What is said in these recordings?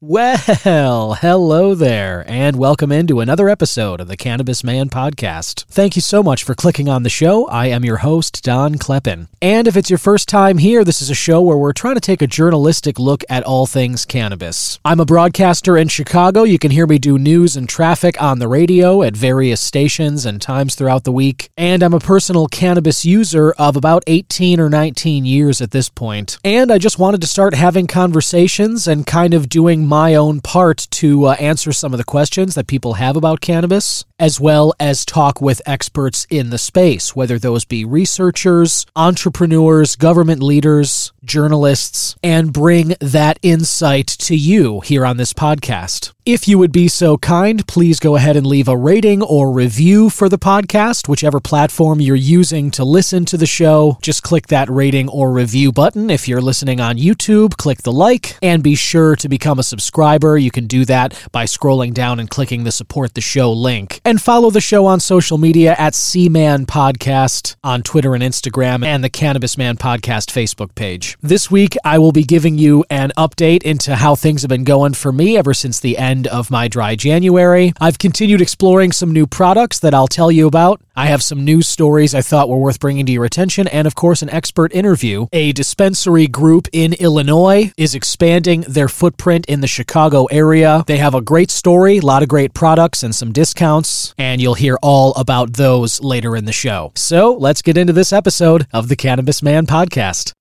Well, hello there, and welcome into another episode of the Cannabis Man podcast. Thank you so much for clicking on the show. I am your host, Don Kleppen. And if it's your first time here, this is a show where we're trying to take a journalistic look at all things cannabis. I'm a broadcaster in Chicago. You can hear me do news and traffic on the radio at various stations and times throughout the week. And I'm a personal cannabis user of about 18 or 19 years at this point. And I just wanted to start having conversations and kind of doing my own part to uh, answer some of the questions that people have about cannabis, as well as talk with experts in the space, whether those be researchers, entrepreneurs, government leaders, journalists, and bring that insight to you here on this podcast. If you would be so kind, please go ahead and leave a rating or review for the podcast, whichever platform you're using to listen to the show. Just click that rating or review button. If you're listening on YouTube, click the like and be sure to become a subscriber. You can do that by scrolling down and clicking the support the show link. And follow the show on social media at C-Man Podcast on Twitter and Instagram and the Cannabis Man Podcast Facebook page. This week, I will be giving you an update into how things have been going for me ever since the end of my dry January. I've continued exploring some new products that I'll tell you about. I have some news stories I thought were worth bringing to your attention, and of course, an expert interview. A dispensary group in Illinois is expanding their footprint in the Chicago area. They have a great story, a lot of great products, and some discounts, and you'll hear all about those later in the show. So let's get into this episode of the Cannabis Man Podcast.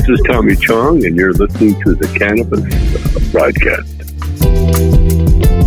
This is Tommy Chong, and you're listening to the Cannabis Broadcast.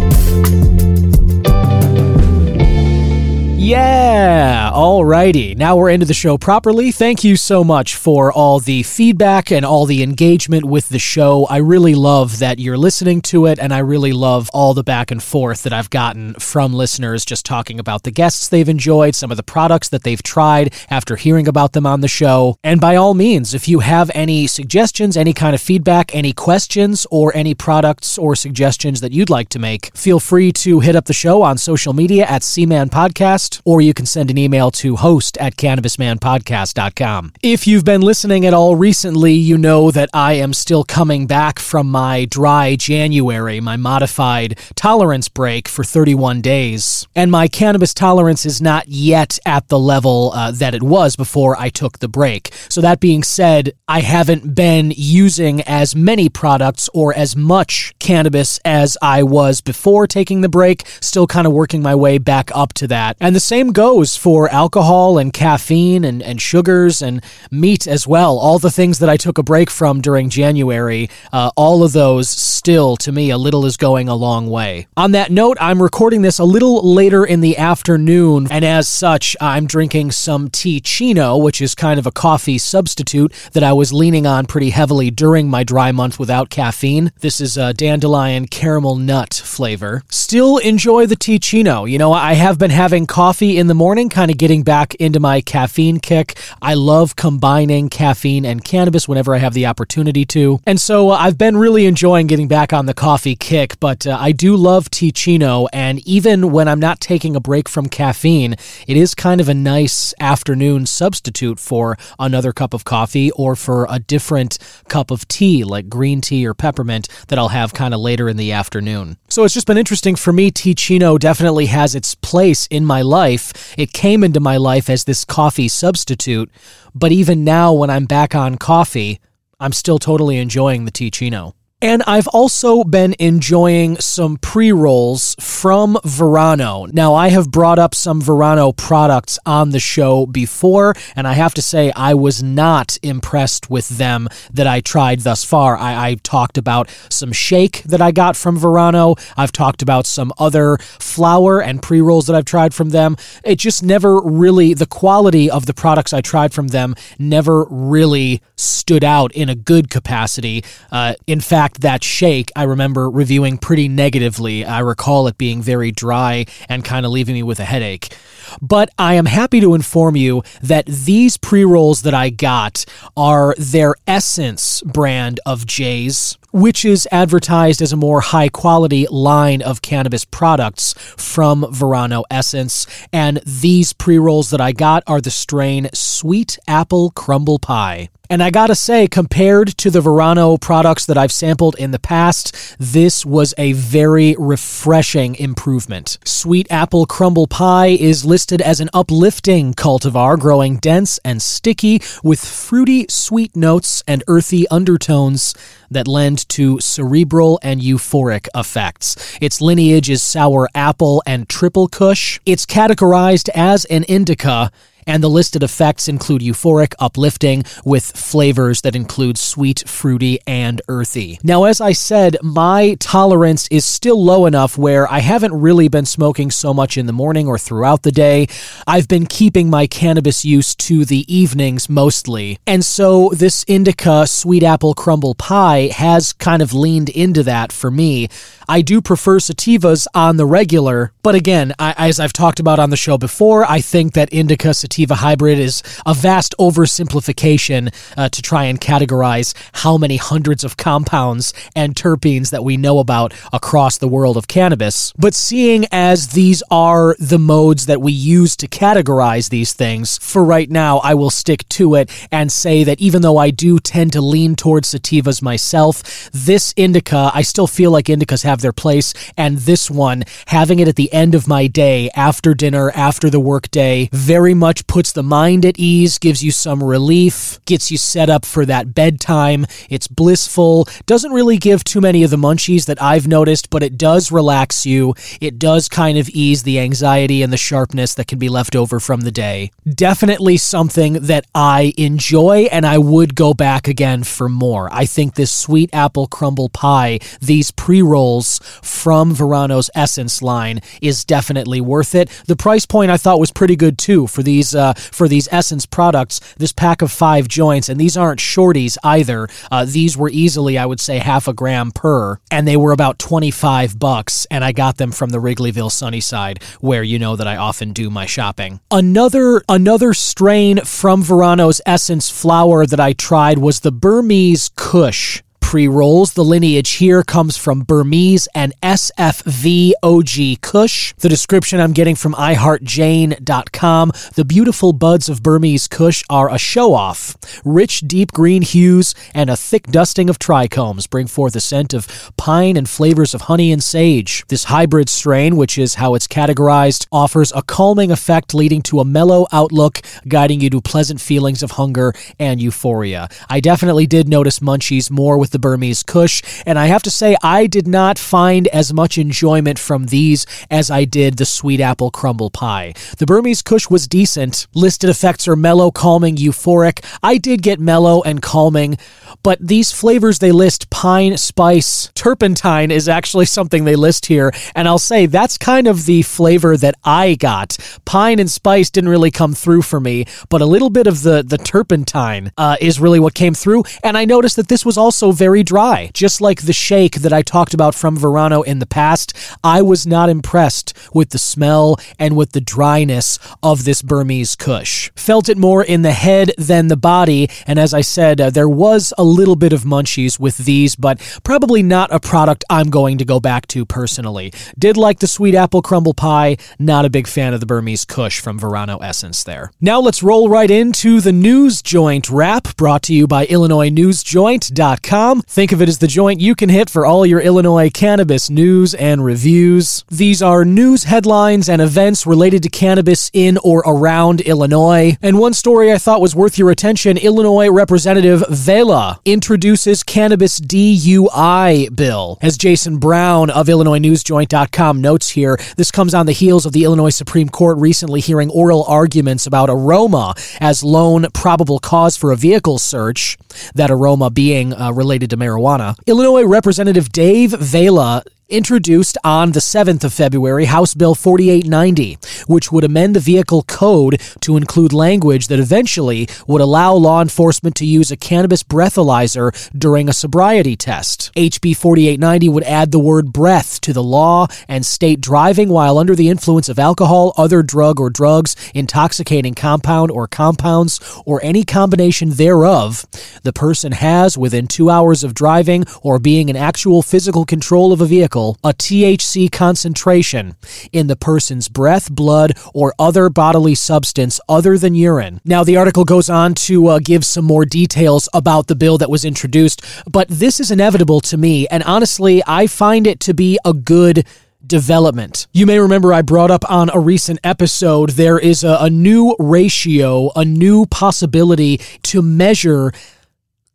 Yeah, alrighty. Now we're into the show properly. Thank you so much for all the feedback and all the engagement with the show. I really love that you're listening to it, and I really love all the back and forth that I've gotten from listeners just talking about the guests they've enjoyed, some of the products that they've tried after hearing about them on the show. And by all means, if you have any suggestions, any kind of feedback, any questions, or any products or suggestions that you'd like to make, feel free to hit up the show on social media at C-Man Podcast or you can send an email to host at cannabismanpodcast.com. If you've been listening at all recently, you know that I am still coming back from my dry January, my modified tolerance break for 31 days. And my cannabis tolerance is not yet at the level uh, that it was before I took the break. So, that being said, I haven't been using as many products or as much cannabis as I was before taking the break, still kind of working my way back up to that. And the same goes for alcohol and caffeine and, and sugars and meat as well. All the things that I took a break from during January, uh, all of those still, to me, a little is going a long way. On that note, I'm recording this a little later in the afternoon, and as such, I'm drinking some Teeccino, which is kind of a coffee substitute that I was leaning on pretty heavily during my dry month without caffeine. This is a dandelion caramel nut flavor. Still enjoy the Teeccino. You know, I have been having coffee coffee in the morning, kind of getting back into my caffeine kick. I love combining caffeine and cannabis whenever I have the opportunity to. And so uh, I've been really enjoying getting back on the coffee kick, but uh, I do love Teeccino. And even when I'm not taking a break from caffeine, it is kind of a nice afternoon substitute for another cup of coffee or for a different cup of tea, like green tea or peppermint, that I'll have kind of later in the afternoon. So it's just been interesting for me. Teeccino definitely has its place in my life life. It came into my life as this coffee substitute, but even now when I'm back on coffee, I'm still totally enjoying the Teeccino. And I've also been enjoying some pre rolls from Verano. Now, I have brought up some Verano products on the show before, and I have to say, I was not impressed with them that I tried thus far. I, I talked about some shake that I got from Verano. I've talked about some other flower and pre rolls that I've tried from them. It just never really, the quality of the products I tried from them never really stood out in a good capacity. Uh, in fact, fact, that shake I remember reviewing pretty negatively. I recall it being very dry and kind of leaving me with a headache. But I am happy to inform you that these pre rolls that I got are their Essence brand of J's which is advertised as a more high quality line of cannabis products from Verano Essence. And these pre rolls that I got are the strain Sweet Apple Crumble Pie. And I gotta say, compared to the Verano products that I've sampled in the past, this was a very refreshing improvement. Sweet Apple Crumble Pie is listed as an uplifting cultivar growing dense and sticky with fruity sweet notes and earthy undertones that lend to cerebral and euphoric effects. Its lineage is sour apple and triple kush. It's categorized as an indica and the listed effects include euphoric, uplifting, with flavors that include sweet, fruity, and earthy. Now, as I said, my tolerance is still low enough where I haven't really been smoking so much in the morning or throughout the day. I've been keeping my cannabis use to the evenings mostly. And so this indica sweet apple crumble pie has kind of leaned into that for me. I do prefer sativas on the regular, but again, I, as I've talked about on the show before, I think that indica sativa hybrid is a vast oversimplification uh, to try and categorize how many hundreds of compounds and terpenes that we know about across the world of cannabis. But seeing as these are the modes that we use to categorize these things, for right now, I will stick to it and say that even though I do tend to lean towards sativas myself, this indica, I still feel like indicas have have their place. And this one, having it at the end of my day, after dinner, after the workday, very much puts the mind at ease, gives you some relief, gets you set up for that bedtime. It's blissful, doesn't really give too many of the munchies that I've noticed, but it does relax you. It does kind of ease the anxiety and the sharpness that can be left over from the day. Definitely something that I enjoy and I would go back again for more. I think this sweet apple crumble pie, these pre rolls, from Verano's Essence line is definitely worth it. The price point I thought was pretty good too for these uh, for these Essence products. This pack of five joints, and these aren't shorties either. Uh, these were easily, I would say, half a gram per, and they were about twenty five bucks. And I got them from the Wrigleyville Sunnyside, where you know that I often do my shopping. Another another strain from Verano's Essence flower that I tried was the Burmese Kush pre rolls. The lineage here comes from Burmese and SFV OG Kush. The description I'm getting from iHeartJane.com the beautiful buds of Burmese Kush are a show off. Rich, deep green hues and a thick dusting of trichomes bring forth a scent of pine and flavors of honey and sage. This hybrid strain, which is how it's categorized, offers a calming effect leading to a mellow outlook, guiding you to pleasant feelings of hunger and euphoria. I definitely did notice munchies more with the Burmese Kush, and I have to say, I did not find as much enjoyment from these as I did the sweet apple crumble pie. The Burmese Kush was decent. Listed effects are mellow, calming, euphoric. I did get mellow and calming, but these flavors they list pine, spice, turpentine is actually something they list here, and I'll say that's kind of the flavor that I got. Pine and spice didn't really come through for me, but a little bit of the the turpentine uh, is really what came through, and I noticed that this was also very very dry. Just like the shake that I talked about from Verano in the past, I was not impressed with the smell and with the dryness of this Burmese Kush. Felt it more in the head than the body, and as I said, uh, there was a little bit of munchies with these, but probably not a product I'm going to go back to personally. Did like the sweet apple crumble pie, not a big fan of the Burmese Kush from Verano Essence there. Now let's roll right into the news joint wrap brought to you by IllinoisNewsJoint.com. Think of it as the joint you can hit for all your Illinois cannabis news and reviews. These are news headlines and events related to cannabis in or around Illinois. And one story I thought was worth your attention Illinois Representative Vella introduces cannabis DUI bill. As Jason Brown of IllinoisNewsJoint.com notes here, this comes on the heels of the Illinois Supreme Court recently hearing oral arguments about aroma as lone probable cause for a vehicle search, that aroma being uh, related to marijuana. Illinois Representative Dave Vella introduced on the 7th of February House Bill 4890, which would amend the vehicle code to include language that eventually would allow law enforcement to use a cannabis breathalyzer during a sobriety test. HB 4890 would add the word breath to the law and state driving while under the influence of alcohol, other drug or drugs, intoxicating compound or compounds, or any combination thereof, the person has, within two hours of driving or being in actual physical control of a vehicle, a THC concentration in the person's breath, blood, or other bodily substance other than urine. Now, the article goes on to uh, give some more details about the bill that was introduced, but this is inevitable to me, and honestly, I find it to be a good development. You may remember I brought up on a recent episode there is a, a, new ratio, a new possibility to measure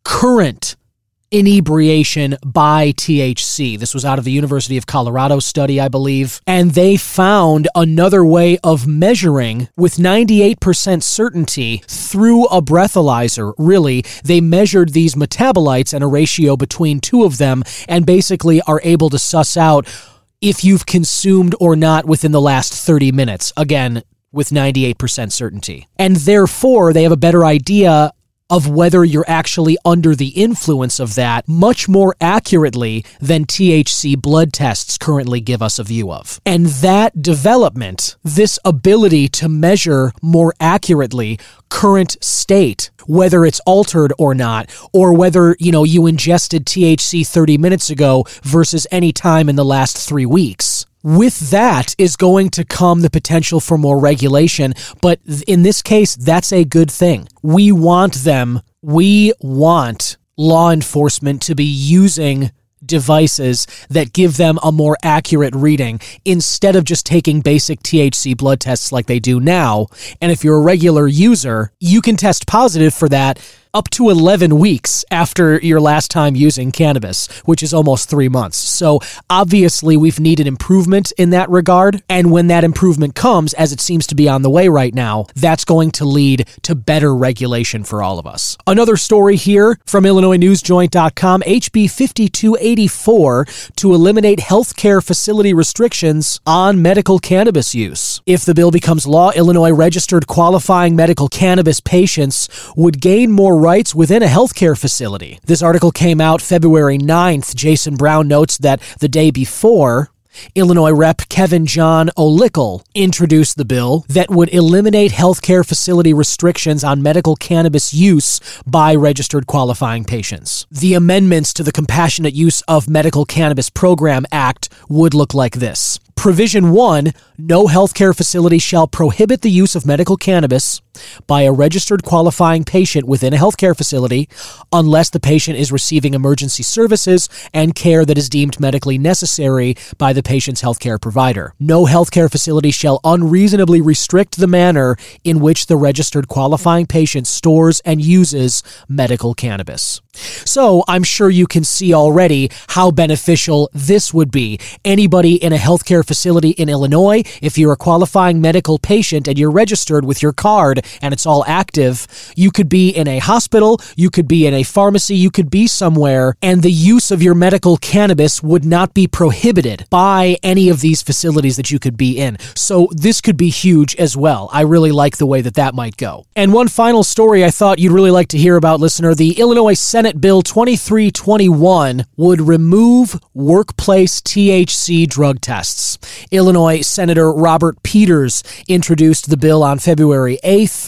current inebriation by THC. This was out of the University of Colorado study, I believe. And they found another way of measuring with 98% certainty through a breathalyzer. Really, they measured these metabolites and a ratio between two of them and basically are able to suss out if you've consumed or not within the last 30 minutes. Again, with 98% certainty. And therefore, they have a better idea of whether you're actually under the influence of that much more accurately than THC blood tests currently give us a view of. And that development, this ability to measure more accurately current state, whether it's altered or not, or whether, you know, you ingested THC 30 minutes ago versus any time in the last three weeks with that is going to come the potential for more regulation. But in this case, that's a good thing. We want them, we want law enforcement to be using devices that give them a more accurate reading instead of just taking basic THC blood tests like they do now. And if you're a regular user, you can test positive for that up to 11 weeks after your last time using cannabis, which is almost three months. So obviously, we've needed improvement in that regard. And when that improvement comes, as it seems to be on the way right now, that's going to lead to better regulation for all of us. Another story here from IllinoisNewsJoint.com HB 5284 to eliminate healthcare facility restrictions on medical cannabis use. If the bill becomes law, Illinois registered qualifying medical cannabis patients would gain more rights within a healthcare facility. This article came out February 9th. Jason Brown notes that the day before, Illinois Rep. Kevin John Olickal introduced the bill that would eliminate healthcare facility restrictions on medical cannabis use by registered qualifying patients. The amendments to the Compassionate Use of Medical Cannabis Program Act would look like this. Provision 1 No healthcare facility shall prohibit the use of medical cannabis by a registered qualifying patient within a healthcare facility unless the patient is receiving emergency services and care that is deemed medically necessary by the patient's healthcare provider. No healthcare facility shall unreasonably restrict the manner in which the registered qualifying patient stores and uses medical cannabis. So I'm sure you can see already how beneficial this would be. Anybody in a healthcare facility in Illinois, if you're a qualifying medical patient and you're registered with your card and it's all active, you could be in a hospital, you could be in a pharmacy, you could be somewhere, and the use of your medical cannabis would not be prohibited by any of these facilities that you could be in. So this could be huge as well. I really like the way that that might go. And one final story I thought you'd really like to hear about, listener the Illinois Senate Bill 2321 would remove workplace THC drug tests. Illinois Senator Robert Peters introduced the bill on February 8th,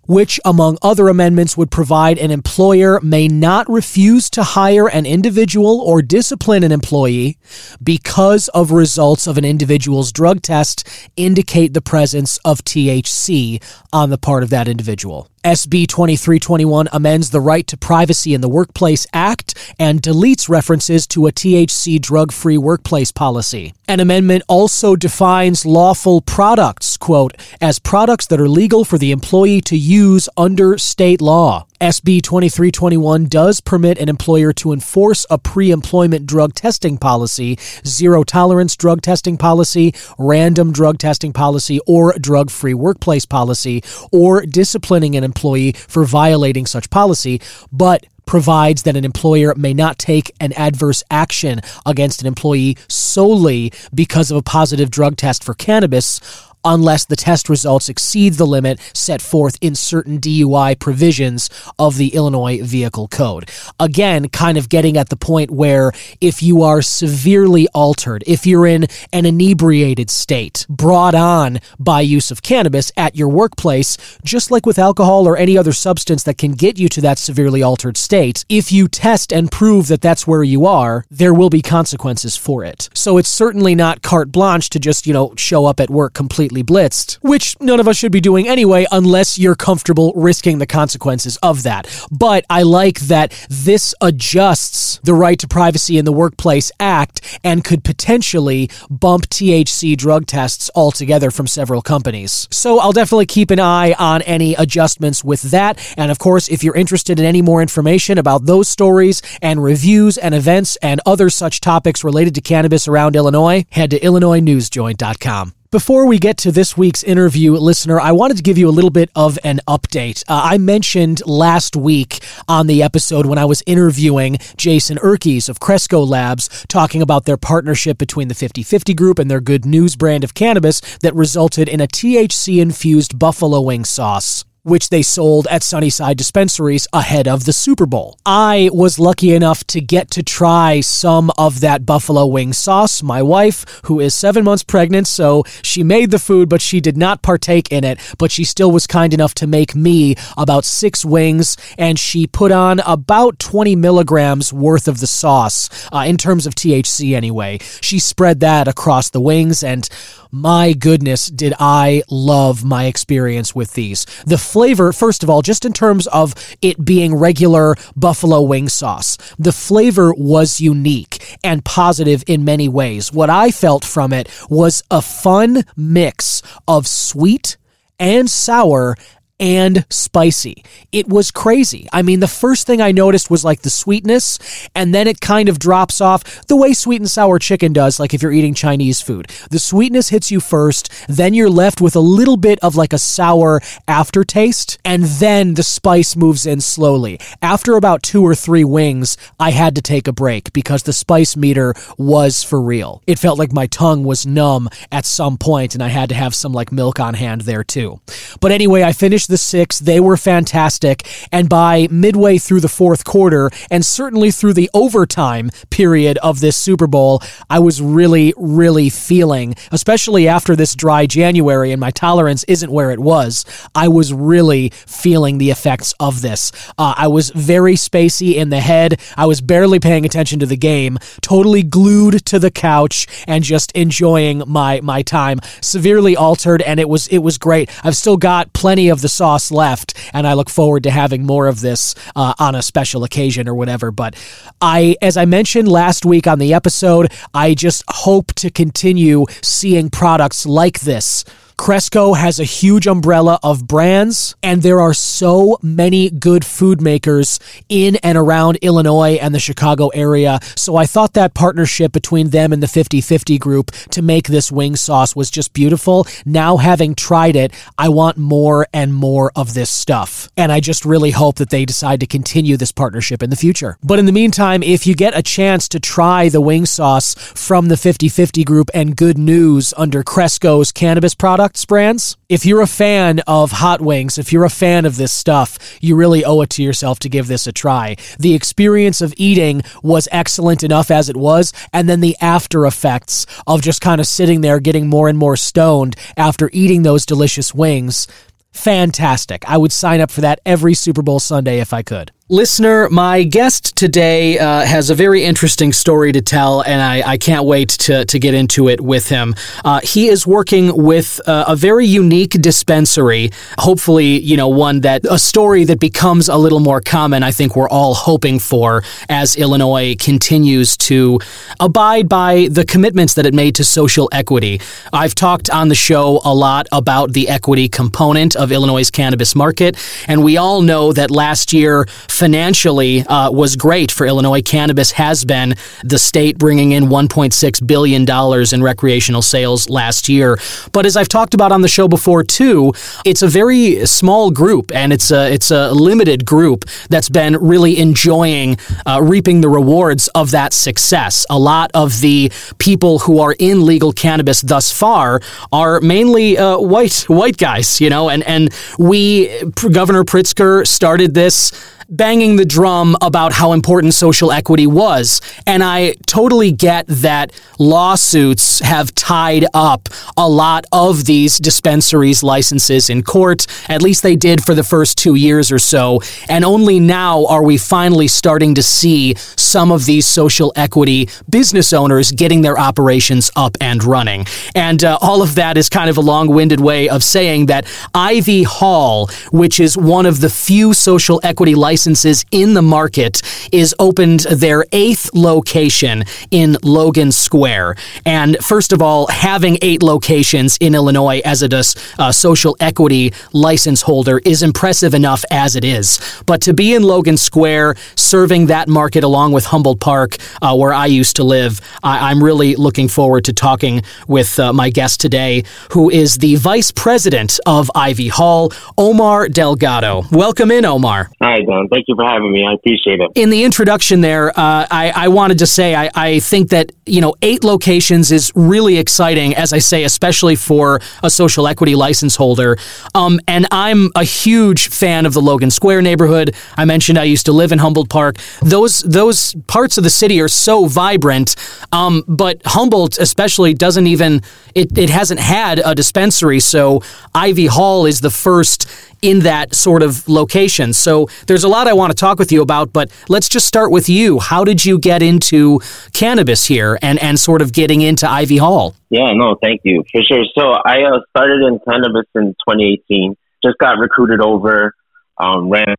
which, among other amendments, would provide an employer may not refuse to hire an individual or discipline an employee because of results of an individual's drug test indicate the presence of THC on the part of that individual. SB 2321 amends the Right to Privacy in the Workplace Act and deletes references to a THC drug free workplace policy. An amendment also defines lawful products, quote, as products that are legal for the employee to use under state law. SB 2321 does permit an employer to enforce a pre employment drug testing policy, zero tolerance drug testing policy, random drug testing policy, or drug free workplace policy, or disciplining an employee for violating such policy, but provides that an employer may not take an adverse action against an employee solely because of a positive drug test for cannabis unless the test results exceed the limit set forth in certain DUI provisions of the Illinois Vehicle Code. Again, kind of getting at the point where if you are severely altered, if you're in an inebriated state brought on by use of cannabis at your workplace, just like with alcohol or any other substance that can get you to that severely altered state, if you test and prove that that's where you are, there will be consequences for it. So it's certainly not carte blanche to just, you know, show up at work completely completely blitzed, which none of us should be doing anyway unless you're comfortable risking the consequences of that. But I like that this adjusts the Right to Privacy in the Workplace Act and could potentially bump THC drug tests altogether from several companies. So I'll definitely keep an eye on any adjustments with that. And of course, if you're interested in any more information about those stories and reviews and events and other such topics related to cannabis around Illinois, head to IllinoisNewsJoint.com. Before we get to this week's interview, listener, I wanted to give you a little bit of an update. Uh, I mentioned last week on the episode when I was interviewing Jason Urques of Cresco Labs, talking about their partnership between the 50 50 Group and their Good News brand of cannabis that resulted in a THC infused buffalo wing sauce which they sold at Sunnyside dispensaries ahead of the Super Bowl. I was lucky enough to get to try some of that buffalo wing sauce. My wife, who is seven months pregnant, so she made the food, but she did not partake in it, but she still was kind enough to make me about six wings, and she put on about 20 milligrams worth of the sauce, uh, in terms of THC anyway. She spread that across the wings, and my goodness, did I love my experience with these. The flavor, first of all, just in terms of it being regular buffalo wing sauce, the flavor was unique and positive in many ways. What I felt from it was a fun mix of sweet and sour and spicy. It was crazy. I mean, the first thing I noticed was like the sweetness, and then it kind of drops off the way sweet and sour chicken does, like if you're eating Chinese food. The sweetness hits you first, then you're left with a little bit of like a sour aftertaste, and then the spice moves in slowly. After about two or three wings, I had to take a break because the spice meter was for real. It felt like my tongue was numb at some point, and I had to have some like milk on hand there too. But anyway, I finished the six. They were fantastic. And by midway through the fourth quarter, and certainly through the overtime period of this Super Bowl, I was really, really feeling, especially after this dry January and my tolerance isn't where it was, I was really feeling the effects of this. Uh, I was very spacey in the head. I was barely paying attention to the game, totally glued to the couch and just enjoying my my time. Severely altered, and it was it was great. I've still got plenty of the sauce left, and I look forward to having more of this uh, on a special occasion or whatever. But I, as I mentioned last week on the episode, I just hope to continue seeing products like this Cresco has a huge umbrella of brands, and there are so many good food makers in and around Illinois and the Chicago area. So I thought that partnership between them and the 50 50 group to make this wing sauce was just beautiful. Now, having tried it, I want more and more of this stuff. And I just really hope that they decide to continue this partnership in the future. But in the meantime, if you get a chance to try the wing sauce from the 50 50 group and good news under Cresco's cannabis product, products brands. If you're a fan of hot wings, if you're a fan of this stuff, you really owe it to yourself to give this a try. The experience of eating was excellent enough as it was, and then the after effects of just kind of sitting there getting more and more stoned after eating those delicious wings. Fantastic. I would sign up for that every Super Bowl Sunday if I could. Listener, my guest today uh, has a very interesting story to tell, and I, I, can't wait to, to get into it with him. Uh, he is working with uh, a very unique dispensary, hopefully, you know, one that a story that becomes a little more common, I think we're all hoping for as Illinois continues to abide by the commitments that it made to social equity. I've talked on the show a lot about the equity component of Illinois' cannabis market, and we all know that last year, financially uh, was great for Illinois. Cannabis has been the state bringing in 1.6 billion dollars in recreational sales last year. But as I've talked about on the show before too, it's a very small group and it's a it's a limited group that's been really enjoying uh, reaping the rewards of that success. A lot of the people who are in legal cannabis thus far are mainly uh, white white guys, you know, and and we Governor Pritzker started this banging the drum about how important social equity was. And I totally get that lawsuits have tied up a lot of these dispensaries' licenses in court. At least they did for the first two years or so. And only now are we finally starting to see some of these social equity business owners getting their operations up and running. And uh, all of that is kind of a long winded way of saying that Ivy Hall, which is one of the few social equity licenses, licenses in the market is opened their eighth location in Logan Square. And first of all, having eight locations in Illinois as a uh, social equity license holder is impressive enough as it is. But to be in Logan Square, serving that market along with Humboldt Park, uh, where I used to live, I- am really looking forward to talking with uh, my guest today, who is the vice president of Ivy Hall, Omar Delgado. Welcome in, Omar. Hi, Don. Thank you for having me. I appreciate it. In the introduction there, uh, I, I, wanted to say I, I, think that, you know, eight locations is really exciting, as I say, especially for a social equity license holder. Um, and I'm a huge fan of the Logan Square neighborhood. I mentioned I used to live in Humboldt Park. Those, those parts of the city are so vibrant, um, but Humboldt especially doesn't even, it, it hasn't had a dispensary. So Ivy Hall is the first in that sort of location. So there's a lot I want to talk with you about, but let's just start with you. How did you get into cannabis here and, and sort of getting into Ivy Hall? Yeah, no, thank you for sure. So I uh, started in cannabis in 2018. Just got recruited over, um, ran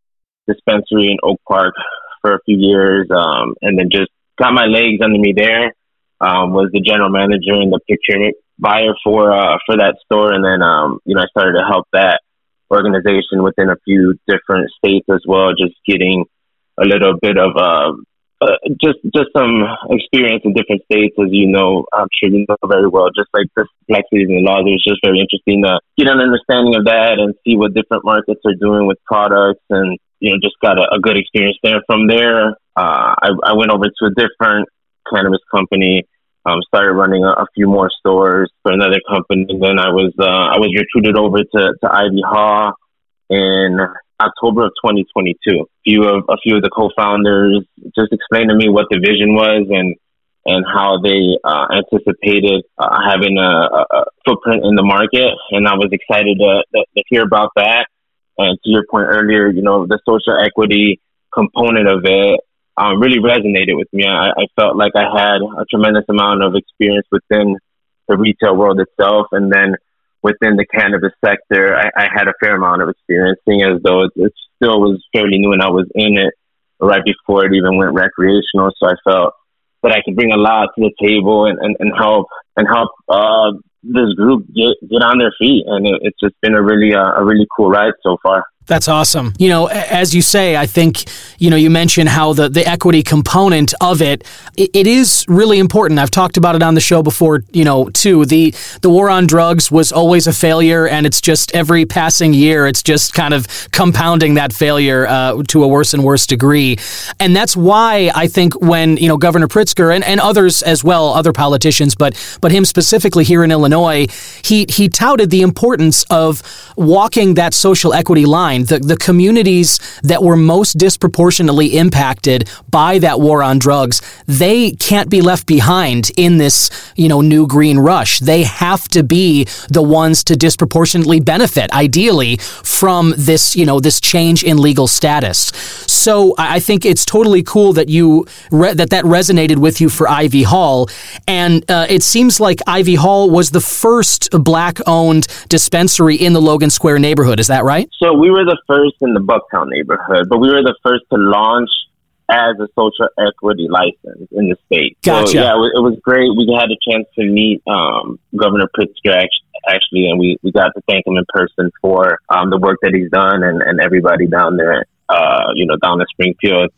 dispensary in Oak Park for a few years, um, and then just got my legs under me there. Um, was the general manager and the procurement buyer for uh, for that store, and then um, you know I started to help that organization within a few different states as well, just getting a little bit of uh, uh, just just some experience in different states, as you know, I'm sure you know very well. Just like the complexities the laws, it was just very interesting to get an understanding of that and see what different markets are doing with products, and you know, just got a, a good experience there. From there, uh, I, I went over to a different cannabis company um, started running a, a, few more stores for another company. And then I was uh, I was recruited over to, to Ivy Hall in October of 2022. A few of a few of the co-founders just explained to me what the vision was and and how they uh, anticipated uh, having a, a, footprint in the market. And I was excited to, to, to hear about that. And to your point earlier, you know, the social equity component of it um, really resonated with me. I, I felt like I had a tremendous amount of experience within the retail world itself, and then within the cannabis sector, I, I had a fair amount of experience, seeing as though it, it still was fairly new, and I was in it right before it even went recreational. So I felt that I could bring a lot to the table and, and, and help and help uh, this group get get on their feet, and it, it's just been a really uh, a really cool ride so far. That's awesome. You know, as you say, I think, you know, you mentioned how the, the equity component of it, it, it is really important. I've talked about it on the show before, you know, too. The the war on drugs was always a failure and it's just every passing year it's just kind of compounding that failure uh, to a worse and worse degree. And that's why I think when, you know, Governor Pritzker and, and others as well, other politicians, but but him specifically here in Illinois, he he touted the importance of walking that social equity line mind, the, the communities that were most disproportionately impacted by that war on drugs, they can't be left behind in this, you know, new green rush. They have to be the ones to disproportionately benefit, ideally, from this, you know, this change in legal status. So I think it's totally cool that you re- that that resonated with you for Ivy Hall, and uh, it seems like Ivy Hall was the first black-owned dispensary in the Logan Square neighborhood. Is that right? So we were the first in the Bucktown neighborhood, but we were the first to launch as a social equity license in the state. Gotcha. So, yeah, it was great. We had a chance to meet um, Governor Pritzker actually, and we, we got to thank him in person for um, the work that he's done and, and everybody down there uh, you know, down in Springfield.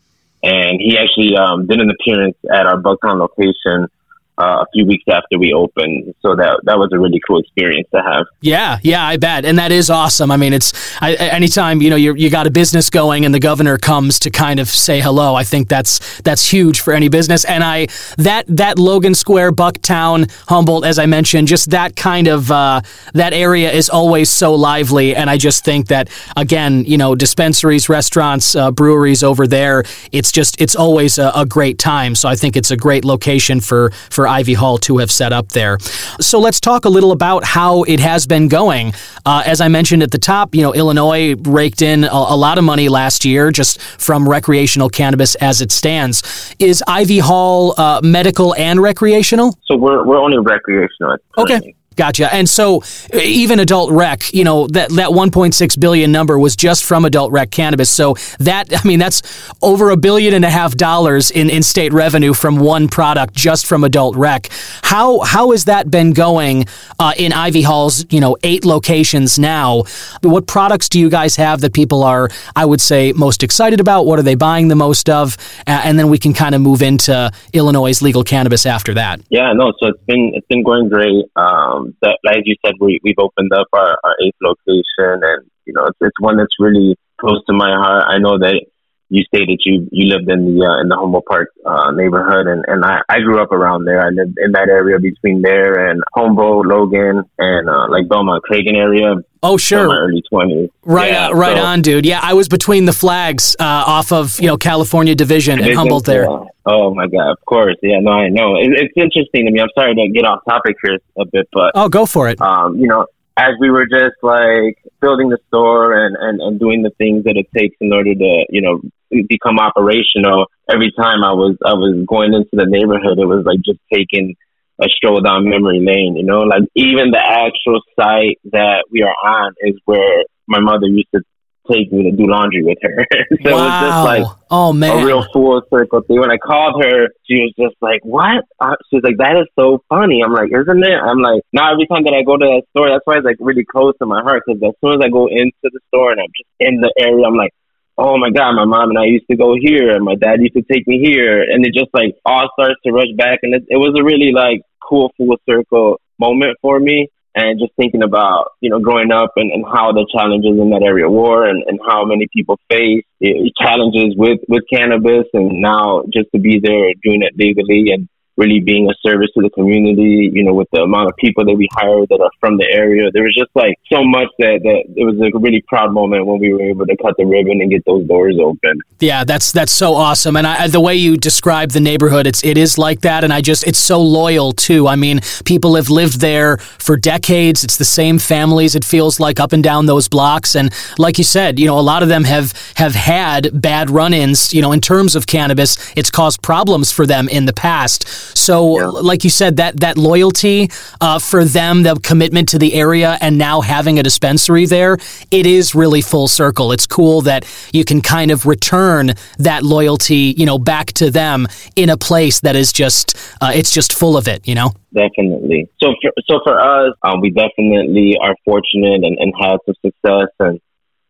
And he actually um, did an appearance at our Bucktown location uh, a few weeks after we opened. So that that was a really cool experience to have. Yeah, yeah, I bet, and that is awesome. I mean, it's I, anytime you know you you got a business going and the governor comes to kind of say hello. I think that's that's huge for any business. And I that that Logan Square, Bucktown, Humboldt, as I mentioned, just that kind of uh, that area is always so lively. And I just think that again, you know, dispensaries, restaurants, uh, breweries over there, it's just it's always a, a great time. So I think it's a great location for for for Ivy Hall to have set up there. So let's talk a little about how it has been going. Uh, as I mentioned at the top, you know, Illinois raked in a, a lot of money last year just from recreational cannabis as it stands. Is Ivy Hall uh, medical and recreational? So we're, we're only recreational. Okay. Gotcha. And so even adult rec, you know, that, that 1.6 billion number was just from adult rec cannabis. So that, I mean, that's over a billion and a half dollars in, in state revenue from one product just from adult rec. How, how has that been going uh, in Ivy Hall's, you know, eight locations now? What products do you guys have that people are, I would say, most excited about? What are they buying the most of? Uh, and then we can kind of move into Illinois' legal cannabis after that. Yeah, no, so it's been, it's been going great. Um, um, that, like you said, we, we've opened up our, our eighth location, and you know, it's, it's one that's really close to my heart. I know that you stated you you lived in the uh, in the Humboldt Park uh, neighborhood, and and I, I grew up around there. I lived in that area between there and Humboldt, Logan, and uh, like Belmont Cragin area. Oh sure, my early twenties. Right, yeah, uh, right so, on, dude. Yeah, I was between the flags uh, off of you know California Division and Humboldt there. Oh my god, of course. Yeah, no, I know. It, it's interesting to me. I'm sorry to get off topic here a bit, but oh, go for it. Um, you know, as we were just like building the store and, and, and doing the things that it takes in order to, you know, become operational, every time I was I was going into the neighborhood, it was like just taking a stroll down memory lane, you know, like even the actual site that we are on is where my mother used to take me to do laundry with her. so wow. it was just like oh man, a real full circle thing. When I called her, she was just like, "What?" Uh, she was like, "That is so funny." I'm like, "Isn't it?" I'm like, now every time that I go to that store, that's why it's like really close to my heart because as soon as I go into the store and I'm just in the area, I'm like. Oh my God, my mom and I used to go here, and my dad used to take me here, and it just like all starts to rush back, and it, it was a really like cool full circle moment for me and just thinking about you know growing up and, and how the challenges in that area were and, and how many people face eh, challenges with with cannabis and now just to be there doing it legally and really being a service to the community, you know, with the amount of people that we hired that are from the area. There was just like so much that, that it was a really proud moment when we were able to cut the ribbon and get those doors open. Yeah, that's that's so awesome. And I, the way you describe the neighborhood, it's it is like that. And I just it's so loyal too. I mean, people have lived there for decades. It's the same families. It feels like up and down those blocks. And like you said, you know, a lot of them have have had bad run-ins. You know, in terms of cannabis, it's caused problems for them in the past. So, yeah. like you said, that that loyalty uh, for them, the commitment to the area, and now having a dispensary there, it is really full circle. It's cool that you can kind of return that loyalty, you know, back to them in a place that is just uh, it's just full of it, you know. Definitely. So, for, so for us, um, we definitely are fortunate and, and had some success and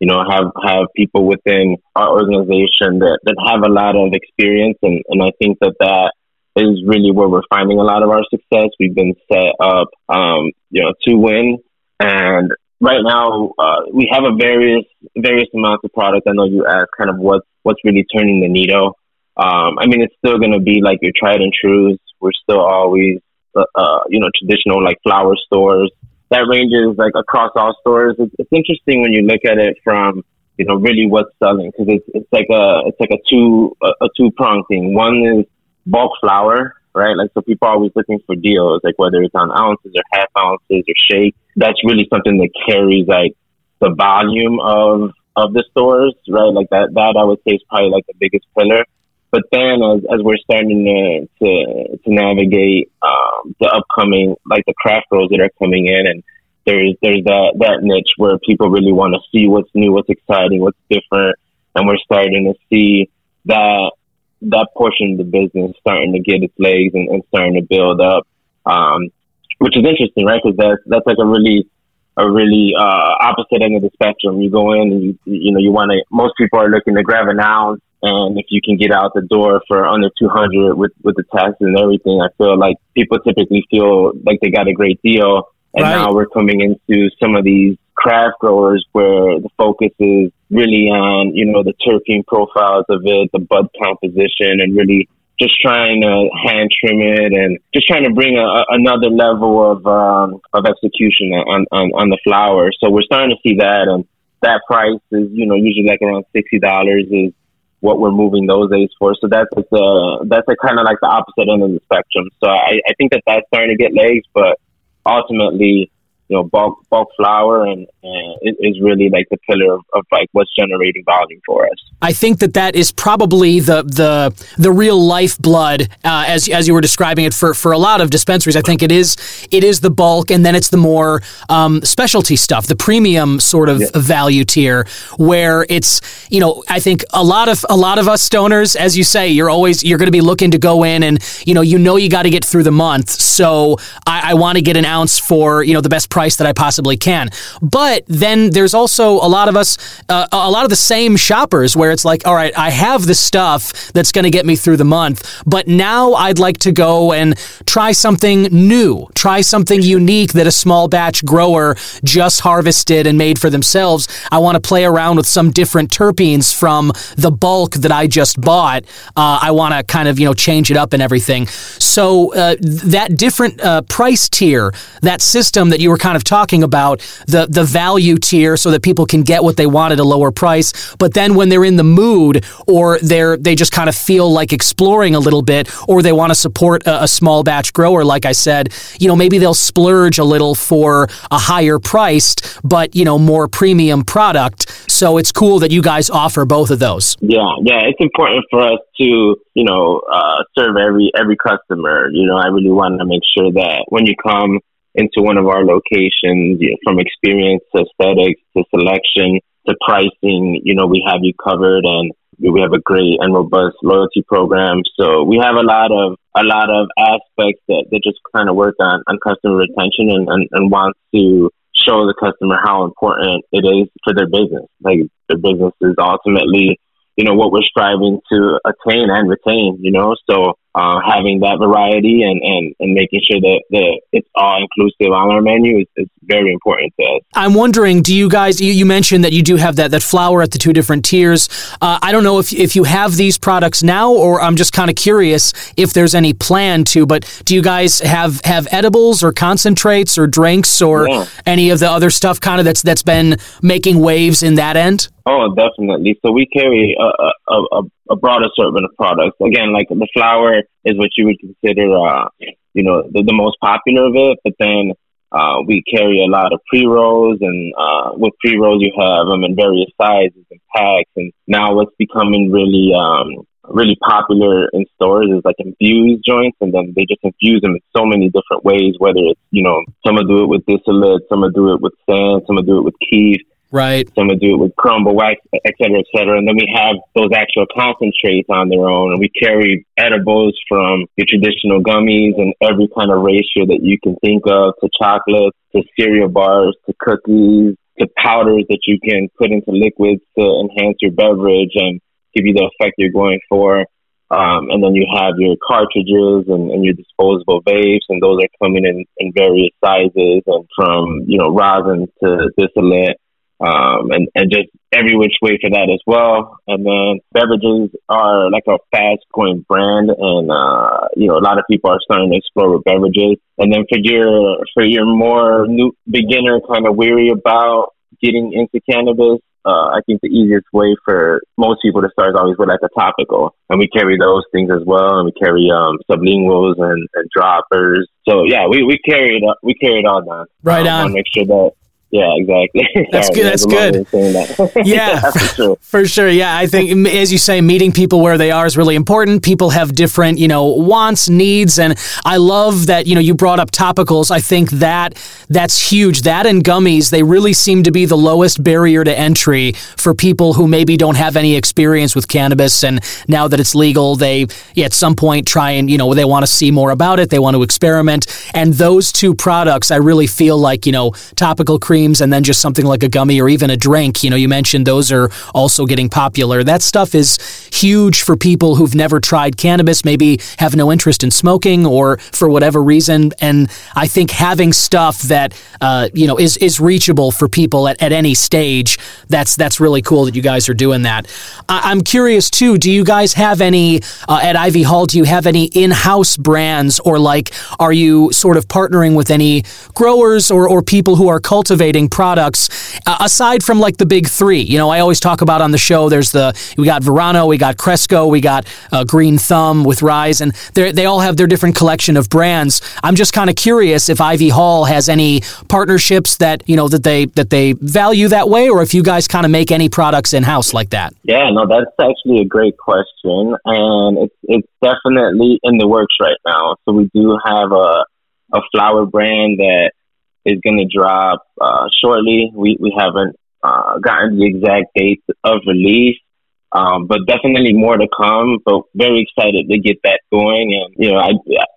you know, have have people within our organization that, that have a lot of experience, and, and I think that that is really where we're finding a lot of our success. We've been set up, um, you know, to win, and right now uh, we have a various various amounts of products. I know you asked kind of what's what's really turning the needle. Um, I mean, it's still going to be like your tried and trues. We're still always, uh, uh, you know, traditional like flower stores. That ranges like across all stores. It's, it's interesting when you look at it from you know really what's selling because it's it's like a it's like a two a, a two prong thing. One is bulk flower, right? Like, so people are always looking for deals, like whether it's on ounces or half ounces or shake. That's really something that carries like the volume of of the stores, right? Like that, that I would say is probably like the biggest pillar. But then as, as we're starting to, to, to navigate, um, the upcoming, like the craft grows that are coming in and there's, there's that, that niche where people really want to see what's new, what's exciting, what's different. And we're starting to see that that portion of the business starting to get its legs and, and starting to build up, um, which is interesting, right? Because that's that's like a really a really uh, opposite end of the spectrum. You go in and you you know you want to. Most people are looking to grab an ounce, and if you can get out the door for under 200 with with the taxes and everything, I feel like people typically feel like they got a great deal. And right. now we're coming into some of these craft growers where the focus is really on you know the terpene profiles of it, the bud composition, and really just trying to hand trim it and just trying to bring a, another level of um, of execution on, on on the flower. So we're starting to see that, and that price is you know usually like around sixty dollars is what we're moving those days for. So that's like the that's a kind of like the opposite end of the spectrum. So I, I think that that's starting to get legs, but ultimately you know, bulk bulk flower and, and it is really like the pillar of, of, like what's generating volume for us. I think that that is probably the the the real lifeblood uh, as as you were describing it for for a lot of dispensaries. I think it is it is the bulk and then it's the more um, specialty stuff, the premium sort of yeah. value tier where it's you know I think a lot of a lot of us stoners, as you say, you're always you're going to be looking to go in and you know you know you got to get through the month, so I, I want to get an ounce for you know the best price that I possibly can. But then there's also a lot of us, uh, a lot of the same shoppers where it's like, all right, I have the stuff that's going to get me through the month, but now I'd like to go and try something new, try something unique that a small batch grower just harvested and made for themselves. I want to play around with some different terpenes from the bulk that I just bought. Uh, I want to kind of, you know, change it up and everything. So uh, that different uh, price tier, that system that you were kind of talking about, the the value tier, so that people can get what they want at a lower price. But then when they're in the mood, or they're they just kind of feel like exploring a little bit, or they want to support a, a small batch grower, like I said, you know, maybe they'll splurge a little for a higher priced, but you know, more premium product. So it's cool that you guys offer both of those. Yeah, yeah, it's important for us to you know uh, serve every every customer. You know, I really want to make sure that when you come into one of our locations, you know, from experience to aesthetics to selection to pricing, you know, we have you covered and we have a great and robust loyalty program. So we have a lot of a lot of aspects that, that just kind of work on, on customer retention and, and, and want to show the customer how important it is for their business. Like their business is ultimately you know, what we're striving to attain and retain, you know, so uh, having that variety and, and, and making sure that, that it's all inclusive on our menu is, is very important to us. I'm wondering, do you guys, you, you mentioned that you do have that, that flower at the two different tiers. Uh, I don't know if, if you have these products now, or I'm just kind of curious if there's any plan to, but do you guys have, have edibles or concentrates or drinks or yeah. any of the other stuff kind of that's, that's been making waves in that end? Oh, definitely. So we carry a, a, a, broad assortment of products. Again, like the flower is what you would consider, uh, you know, the, the most popular of it. But then uh, we carry a lot of pre rolls, and uh, with pre rolls, you have them in various sizes and packs. And now what's becoming really, um, really popular in stores is like infused joints, and then they just infuse them in so many different ways. Whether it's, you know, some do it with distillate, some do it with sand, some do it with kief Right. Some would do it with crumble wax, et cetera, et cetera. And then we have those actual concentrates on their own. And we carry edibles from your traditional gummies and every kind of ratio that you can think of to chocolates, to cereal bars, to cookies, to powders that you can put into liquids to enhance your beverage and give you the effect you're going for. Um, and then you have your cartridges and, and, your disposable vapes, and those are coming in, in various sizes and from, you know, rosin to distillate um, and, and just every which way for that as well. And then beverages are like a fast growing brand, and uh, you know a lot of people are starting to explore with beverages. And then for your for your more new beginner, kind of weary about getting into cannabis. Uh, I think the easiest way for most people to start is always with like a topical, and we carry those things as well, and we carry um, sublinguals and, and droppers. So yeah, we we carry it we carry it all down. Right um, on. Make sure that yeah, exactly. That's good. That's good. That. yeah, for sure. for sure. Yeah, I think as you say, meeting people where they are is really important. People have different, you know, wants, needs, and I love that. You know, you brought up topicals. I think that that's huge. That and gummies, they really seem to be the lowest barrier to entry for people who maybe don't have any experience with cannabis, and now that it's legal, they yeah, at some point try and you know they want to see more about it. They want to experiment, and those two products, I really feel like you know, topical cream creams and then just something like a gummy or even a drink. You know, you mentioned those are also getting popular. That stuff is huge for people who've never tried cannabis, maybe have no interest in smoking or for whatever reason. And I think having stuff that uh, you know is is reachable for people at, at any stage. That's that's really cool that you guys are doing that. I, am curious too. Do you guys have any uh, at Ivy Hall? Do you have any in-house brands, or like are you sort of partnering with any growers or or people who are cultivating products uh, aside from like the big three? You know, I always talk about on the show. There's the we got Verano, we got Cresco, we got uh, Green Thumb with Rise, and they all have their different collection of brands. I'm just kind of curious if Ivy Hall has any partnerships that you know that they that they value that way, or if you guys kind of make any products in house like that. Yeah, no, that's actually a great question, and it's it's definitely in the works right now. So we do have a a flower brand that is going to drop uh, shortly. We we haven't uh, gotten the exact date of release, um, but definitely more to come. But very excited to get that going. And you know, I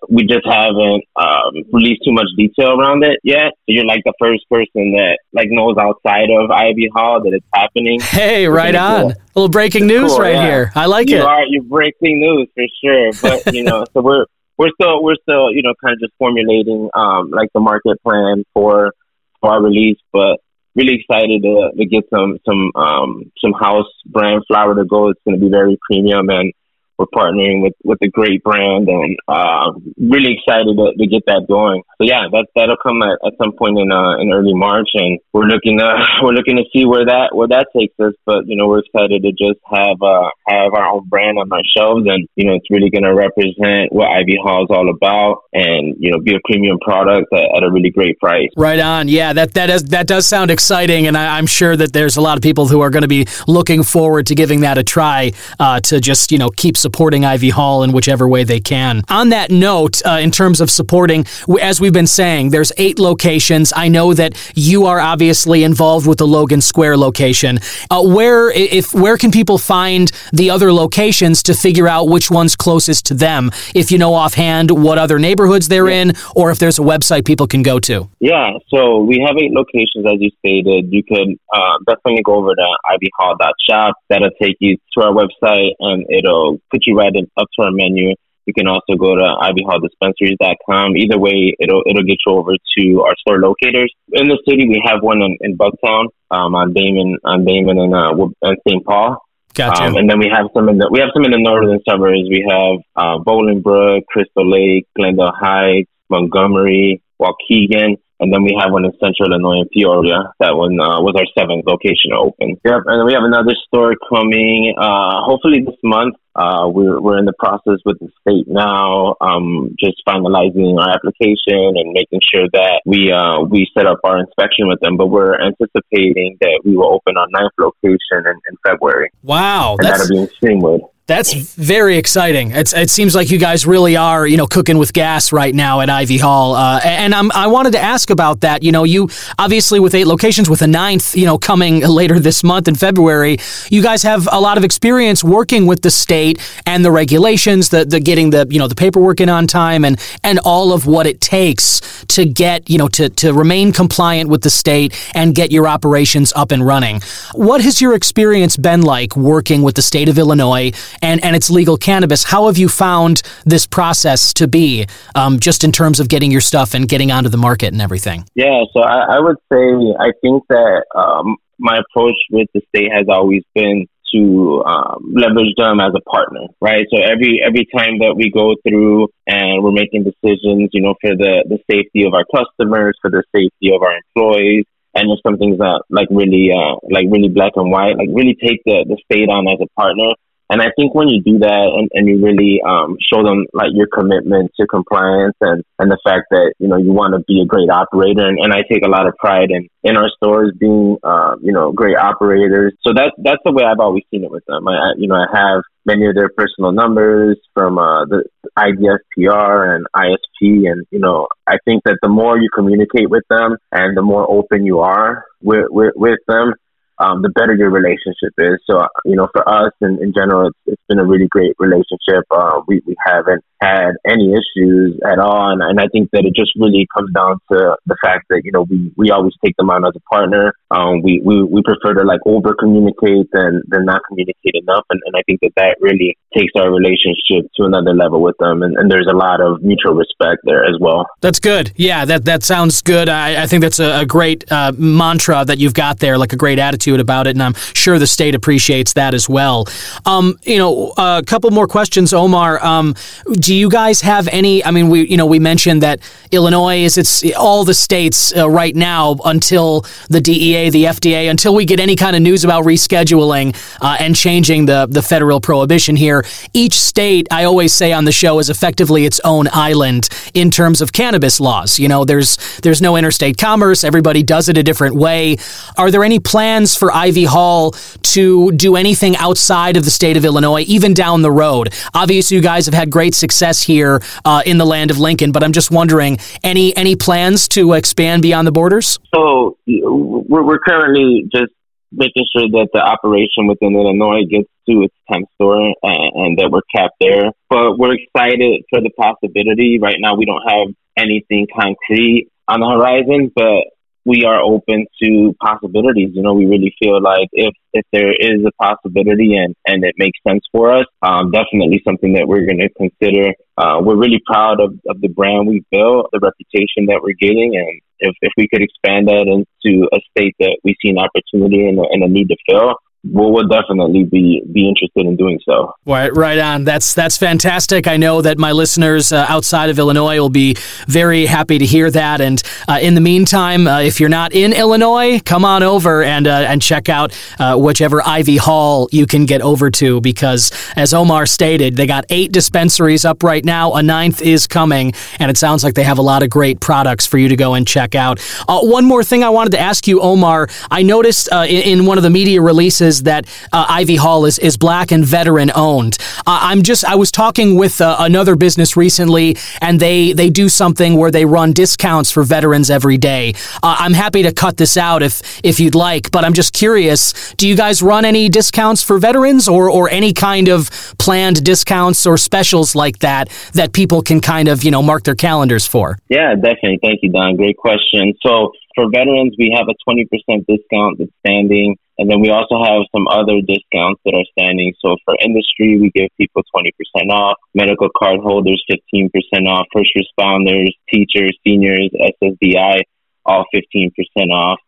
we just haven't um, released too much detail around it yet. So you're like the first person that like knows outside of Ivy Hall that it's happening. Hey, right on. Cool. A little breaking news cool, right yeah. here. I like you it. Are, you're breaking news for sure. But you know, so we're we're still we're still you know kind of just formulating um, like the market plan for for our release, but really excited to, to get some some um, some house brand flower to go. It's going to be very premium and we're partnering with, with a great brand and uh, really excited to, to, get that going. So yeah, that that'll come at, at some point in uh, in early March, and we're looking to we're looking to see where that where that takes us. But you know, we're excited to just have uh, have our own brand on our shelves, and you know, it's really going to represent what Ivy Hall is all about, and you know, be a premium product at, at, a really great price. Right on. Yeah, that that is that does sound exciting, and I, am sure that there's a lot of people who are going to be looking forward to giving that a try uh, to just you know keep supporting Ivy Hall in whichever way they can. On that note, uh, in terms of supporting, as we've been saying, there's eight locations. I know that you are obviously involved with the Logan Square location. Uh, where if where can people find the other locations to figure out which one's closest to them? If you know offhand what other neighborhoods they're in, or if there's a website people can go to. Yeah, so we have eight locations, as you stated. You could uh, definitely go over to ivyhall.shop. That'll take you to our website, and it'll put you right in, up to our menu. You can also go to ivyhalldispensaries.com. Either way, it'll it'll get you over to our store locators in the city. We have one in, in Bucktown, um, on Damen, on Damen and uh, and St. Paul. Gotcha. Um, and then we have some in the we have some in the northern suburbs. We have uh, Bolingbrook, Crystal Lake, Glendale Heights, Montgomery, Waukegan, and then we have one in Central Illinois in Peoria. That one uh, was our seventh location to open. Yep, and we have another store coming. Uh, hopefully this month. Uh, we're we're in the process with the state now, um, just finalizing our application and making sure that we uh, we set up our inspection with them. But we're anticipating that we will open our ninth location in, in February. Wow, and that'll be in Streamwood. That's very exciting. It's, it seems like you guys really are, you know, cooking with gas right now at Ivy Hall. Uh, and I'm, I wanted to ask about that. You know, you obviously with eight locations, with a ninth, you know, coming later this month in February, you guys have a lot of experience working with the state and the regulations, the, the getting the, you know, the paperwork in on time and, and all of what it takes to get, you know, to, to remain compliant with the state and get your operations up and running. What has your experience been like working with the state of Illinois? And, and it's legal cannabis. How have you found this process to be, um, just in terms of getting your stuff and getting onto the market and everything? Yeah, so I, I would say I think that um, my approach with the state has always been to um, leverage them as a partner, right? So every every time that we go through and we're making decisions, you know, for the the safety of our customers, for the safety of our employees, and if something's not like really uh, like really black and white, like really take the the state on as a partner and I think when you do that and, and you really um, show them like your commitment to compliance and, and the fact that, you know, you want to be a great operator. And, and I take a lot of pride in, in our stores being, uh, you know, great operators. So that, that's the way I've always seen it with them. I, you know, I have many of their personal numbers from uh, the IDFPR and ISP. And, you know, I think that the more you communicate with them and the more open you are with, with, with them, um, the better your relationship is. So, you know, for us in, in general, it's, it's been a really great relationship. Uh, we, we haven't had any issues at all. And, and I think that it just really comes down to the fact that, you know, we, we always take them on as a partner. Um, we, we, we prefer to like over communicate than, than not communicate enough. And, and I think that that really takes our relationship to another level with them. And, and there's a lot of mutual respect there as well. That's good. Yeah, that, that sounds good. I, I think that's a, a great uh, mantra that you've got there, like a great attitude about it. And I'm sure the state appreciates that as well. Um, you know, a couple more questions, Omar. Um, do you guys have any? I mean, we you know we mentioned that Illinois is it's all the states uh, right now until the DEA, the FDA, until we get any kind of news about rescheduling uh, and changing the the federal prohibition here. Each state, I always say on the show, is effectively its own island in terms of cannabis laws. You know, there's there's no interstate commerce. Everybody does it a different way. Are there any plans for Ivy Hall to do anything outside of the state of Illinois, even down the road? Obviously, you guys have had great success here uh, in the land of Lincoln, but I'm just wondering any any plans to expand beyond the borders? So we're, we're currently just making sure that the operation within Illinois gets to its 10th store and, and, that we're capped there. But we're excited for the possibility. Right now, we don't have anything concrete on the horizon, but we are open to possibilities. You know, we really feel like if if there is a possibility and and it makes sense for us, um, definitely something that we're going to consider. Uh, we're really proud of, of the brand we've built, the reputation that we're getting, and if if we could expand that into a state that we see an opportunity and and a need to fill, we'll, we'll definitely be be interested in doing so. Right, right on. That's that's fantastic. I know that my listeners uh, outside of Illinois will be very happy to hear that. And uh, in the meantime, uh, if you're not in Illinois, come on over and uh, and check out uh, whichever Ivy Hall you can get over to. Because as Omar stated, they got eight dispensaries up right now. A ninth is coming, and it sounds like they have a lot of great products for you to go and check out. Uh, one more thing I wanted to ask you, Omar. I noticed in, in one of the media releases that uh, Ivy Hall is, is black and veteran owned. Uh, I'm just, I was talking with uh, another business recently, and they, they do something where they run discounts for veterans every day. Uh, I'm happy to cut this out if, if you'd like, but I'm just curious do you guys run any discounts for veterans or, or any kind of planned discounts or specials like that that people can kind of, you know, mark their calendars for? Yeah, definitely. Thank you, Don. Great question. So, for veterans, we have a 20% discount that's standing. And then we also have some other discounts that are standing. So for industry, we give people 20% off, medical card holders 15% off, first responders, teachers, seniors, SSDI, all 15% off.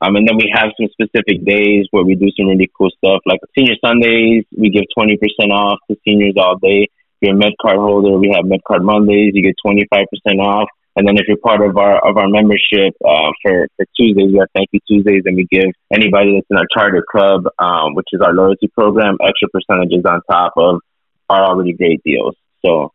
Um, and then we have some specific days where we do some really cool stuff, like Senior Sundays, we give 20% off to seniors all day. If you're a med card holder, we have med card Mondays, you get 25% off. And then if you're part of our of our membership uh, for for Tuesdays, we have Thank You Tuesdays, and we give anybody that's in our charter club, um, which is our loyalty program, extra percentages on top of our already great deals. So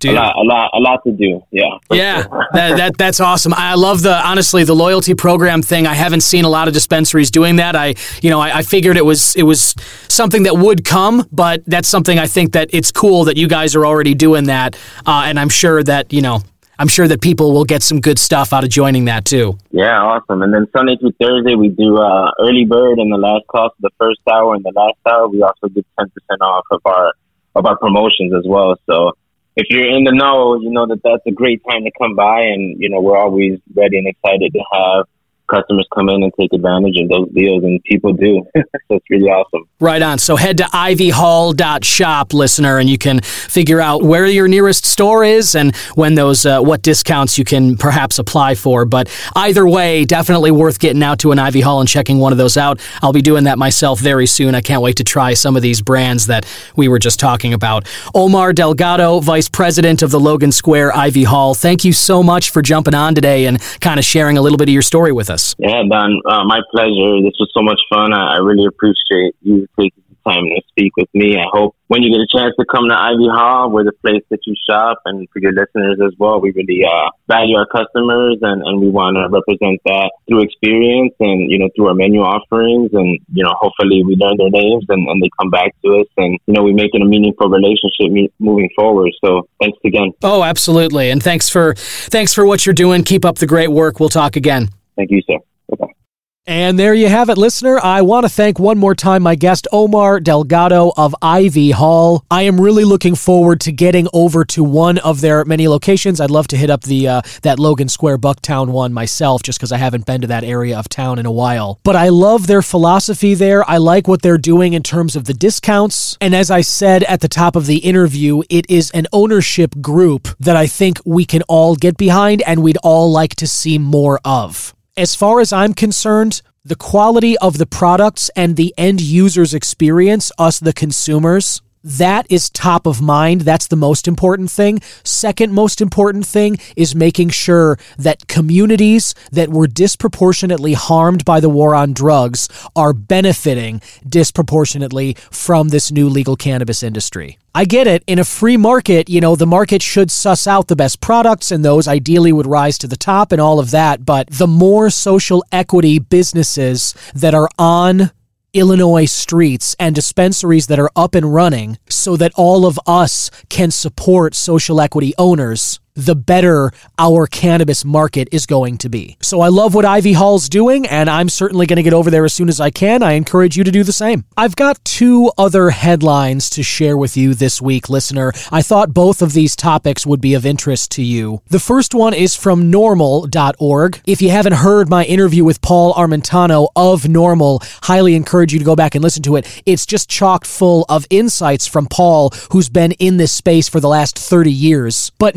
Dude. A lot, a lot, a lot to do. Yeah. Yeah, that, that that's awesome. I love the honestly the loyalty program thing. I haven't seen a lot of dispensaries doing that. I, you know, I, I, figured it was it was something that would come, but that's something I think that it's cool that you guys are already doing that, uh, and I'm sure that you know I'm sure that people will get some good stuff out of joining that too. Yeah, awesome. And then Sunday through Thursday, we do uh, early bird and the last cost the first hour and the last hour. We also get 10% off of our of our promotions as well. So if you're in the know, you know that that's a great time to come by, and you know we're always ready and excited to have customers come in and take advantage of those deals, and people do. so it's really awesome. Right on. So head to ivyhall.shop, listener, and you can figure out where your nearest store is and when those uh, what discounts you can perhaps apply for. But either way, definitely worth getting out to an Ivy Hall and checking one of those out. I'll be doing that myself very soon. I can't wait to try some of these brands that we were just talking about. Omar Delgado, Vice President of the Logan Square Ivy Hall. Thank you so much for jumping on today and kind of sharing a little bit of your story with us us. Yeah, Don, uh, my pleasure. This was so much fun. I, I really appreciate you taking the time to speak with me. I hope when you get a chance to come to Ivy Hall, we're the place that you shop, and for your listeners as well, we really uh, value our customers, and, and we want to represent that through experience and you know through our menu offerings, and you know hopefully we learn their names and, and they come back to us, and you know we make it a meaningful relationship me- moving forward. So thanks again. Oh, absolutely, and thanks for thanks for what you're doing. Keep up the great work. We'll talk again. Thank you, sir. Bye-bye. And there you have it, listener. I want to thank one more time my guest, Omar Delgado of Ivy Hall. I am really looking forward to getting over to one of their many locations. I'd love to hit up the uh, that Logan Square Bucktown one myself, just because I haven't been to that area of town in a while. But I love their philosophy there. I like what they're doing in terms of the discounts. And as I said at the top of the interview, it is an ownership group that I think we can all get behind and we'd all like to see more of. As far as I'm concerned, the quality of the products and the end user's experience, us the consumers, that is top of mind. That's the most important thing. Second most important thing is making sure that communities that were disproportionately harmed by the war on drugs are benefiting disproportionately from this new legal cannabis industry. I get it. In a free market, you know, the market should suss out the best products and those ideally would rise to the top and all of that. But the more social equity businesses that are on Illinois streets and dispensaries that are up and running so that all of us can support social equity owners the better our cannabis market is going to be. So I love what Ivy Hall's doing, and I'm certainly going to get over there as soon as I can. I encourage you to do the same. I've got two other headlines to share with you this week, listener. I thought both of these topics would be of interest to you. The first one is from NORML.org. If you haven't heard my interview with Paul Armentano of NORML, highly encourage you to go back and listen to it. It's just chock full of insights from Paul, who's been in this space for the last 30 years. But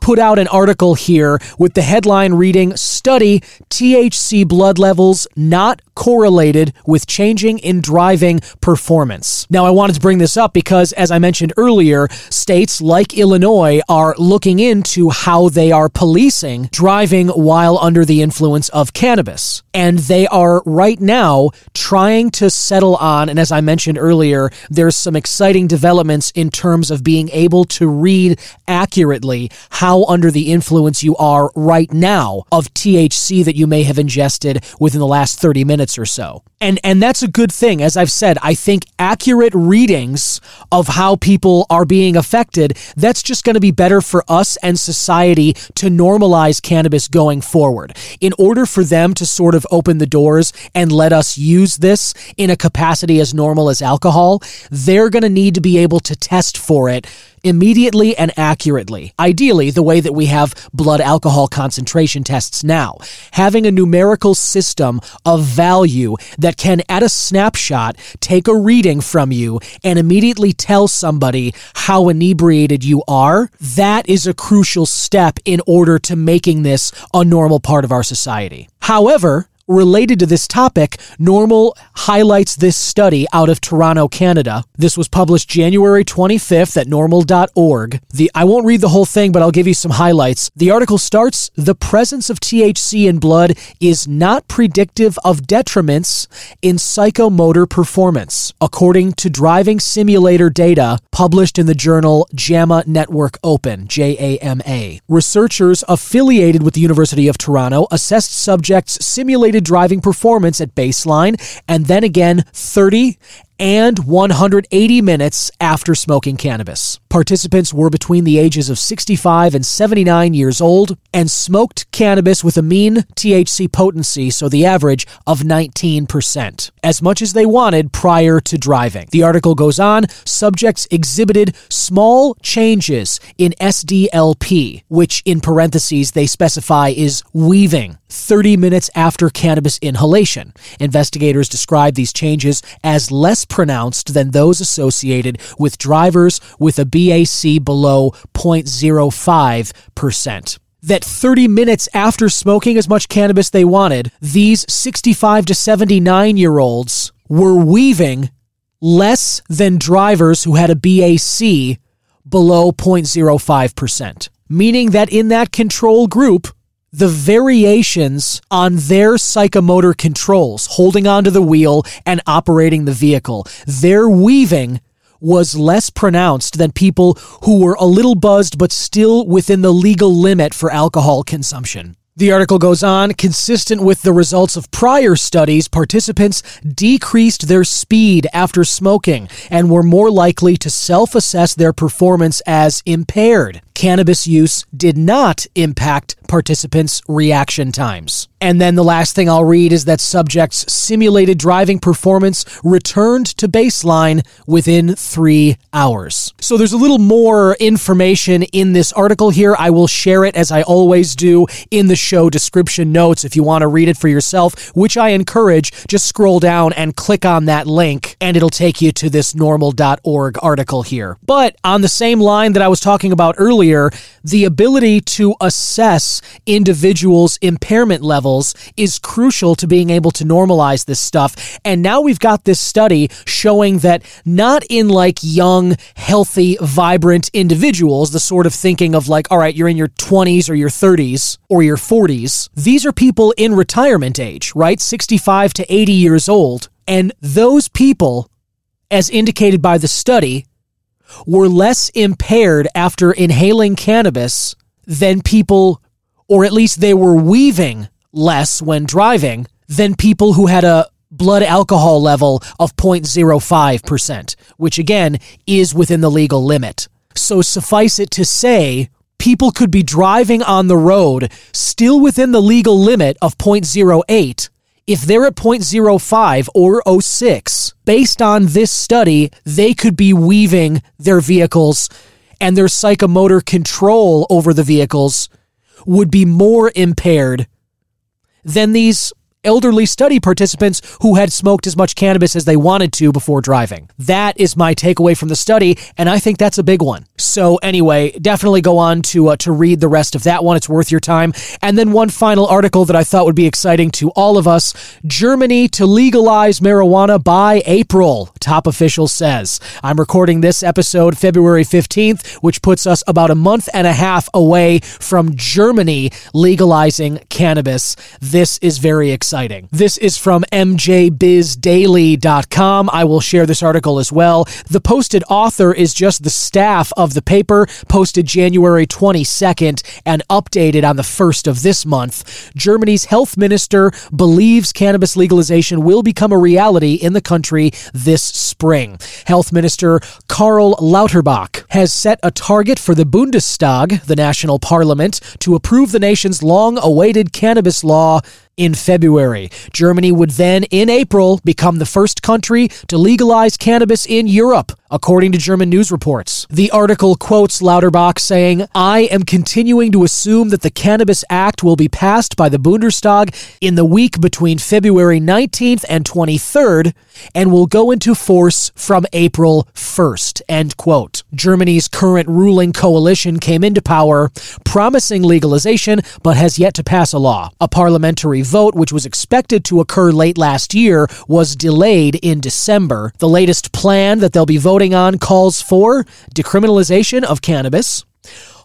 Put out an article here with the headline reading Study THC blood levels not correlated with changing in driving performance. Now, I wanted to bring this up because, as I mentioned earlier, states like Illinois are looking into how they are policing driving while under the influence of cannabis. And they are right now trying to settle on, and as I mentioned earlier, there's some exciting developments in terms of being able to read accurately how under the influence you are right now of THC that you may have ingested within the last 30 minutes or so. And and that's a good thing. As I've said, I think accurate readings of how people are being affected, that's just going to be better for us and society to normalize cannabis going forward. In order for them to sort of open the doors and let us use this in a capacity as normal as alcohol, they're going to need to be able to test for it immediately and accurately. Ideally, the way that we have blood alcohol concentration tests now. Having a numerical system of value that can, at a snapshot, take a reading from you and immediately tell somebody how inebriated you are, that is a crucial step in order to making this a normal part of our society. However, Related to this topic, NORML highlights this study out of Toronto, Canada. This was published January 25th at norml.org. The I won't read the whole thing, but I'll give you some highlights. The article starts, "The presence of THC in blood is not predictive of detriments in psychomotor performance." According to driving simulator data published in the journal JAMA Network Open, JAMA. Researchers affiliated with the University of Toronto assessed subjects simulated driving performance at baseline and then again 30 and 180 minutes after smoking cannabis. Participants were between the ages of 65 and 79 years old and smoked cannabis with a mean THC potency, so the average of 19%, as much as they wanted prior to driving. The article goes on subjects exhibited small changes in SDLP, which in parentheses they specify is weaving 30 minutes after cannabis inhalation. Investigators describe these changes as less pronounced than those associated with drivers with a BAC below 0.05%. That 30 minutes after smoking as much cannabis they wanted, these 65 to 79 year olds were weaving less than drivers who had a BAC below 0.05%. Meaning that in that control group, the variations on their psychomotor controls, holding onto the wheel and operating the vehicle, their weaving was less pronounced than people who were a little buzzed but still within the legal limit for alcohol consumption. The article goes on, consistent with the results of prior studies, participants decreased their speed after smoking and were more likely to self assess their performance as impaired. Cannabis use did not impact participants' reaction times. And then the last thing I'll read is that subjects' simulated driving performance returned to baseline within three hours. So there's a little more information in this article here. I will share it as I always do in the show description notes if you want to read it for yourself, which I encourage. Just scroll down and click on that link, and it'll take you to this norml.org article here. But on the same line that I was talking about earlier, the ability to assess individuals' impairment levels is crucial to being able to normalize this stuff. And now we've got this study showing that not in like young, healthy, vibrant individuals, the sort of thinking of like, all right, you're in your 20s or your 30s or your 40s. These are people in retirement age, right? 65 to 80 years old. And those people, as indicated by the study, were less impaired after inhaling cannabis than people, or at least they were weaving less when driving than people who had a blood alcohol level of 0.05%, which again is within the legal limit. So suffice it to say, people could be driving on the road still within the legal limit of 0.08 if they're at 0.05 or 06, based on this study, they could be weaving their vehicles and their psychomotor control over the vehicles would be more impaired than these elderly study participants who had smoked as much cannabis as they wanted to before driving. That is my takeaway from the study, and I think that's a big one. So anyway, definitely go on to uh, to read the rest of that one. It's worth your time. And then one final article that I thought would be exciting to all of us: Germany to legalize marijuana by April. Top official says. I'm recording this episode February 15th, which puts us about a month and a half away from Germany legalizing cannabis. This is very exciting exciting. This is from mjbizdaily.com. I will share this article as well. The posted author is just the staff of the paper, posted January 22nd and updated on the 1st of this month. Germany's health minister believes cannabis legalization will become a reality in the country this spring. Health Minister Karl Lauterbach has set a target for the Bundestag, the national parliament, to approve the nation's long awaited cannabis law in February. Germany would then, in April, become the first country to legalize cannabis in Europe according to German news reports. The article quotes Lauterbach saying, I am continuing to assume that the Cannabis Act will be passed by the Bundestag in the week between February 19th and 23rd and will go into force from April 1st. End quote. Germany's current ruling coalition came into power promising legalization but has yet to pass a law. A parliamentary vote, which was expected to occur late last year, was delayed in December. The latest plan that they'll be voting voting on calls for decriminalization of cannabis,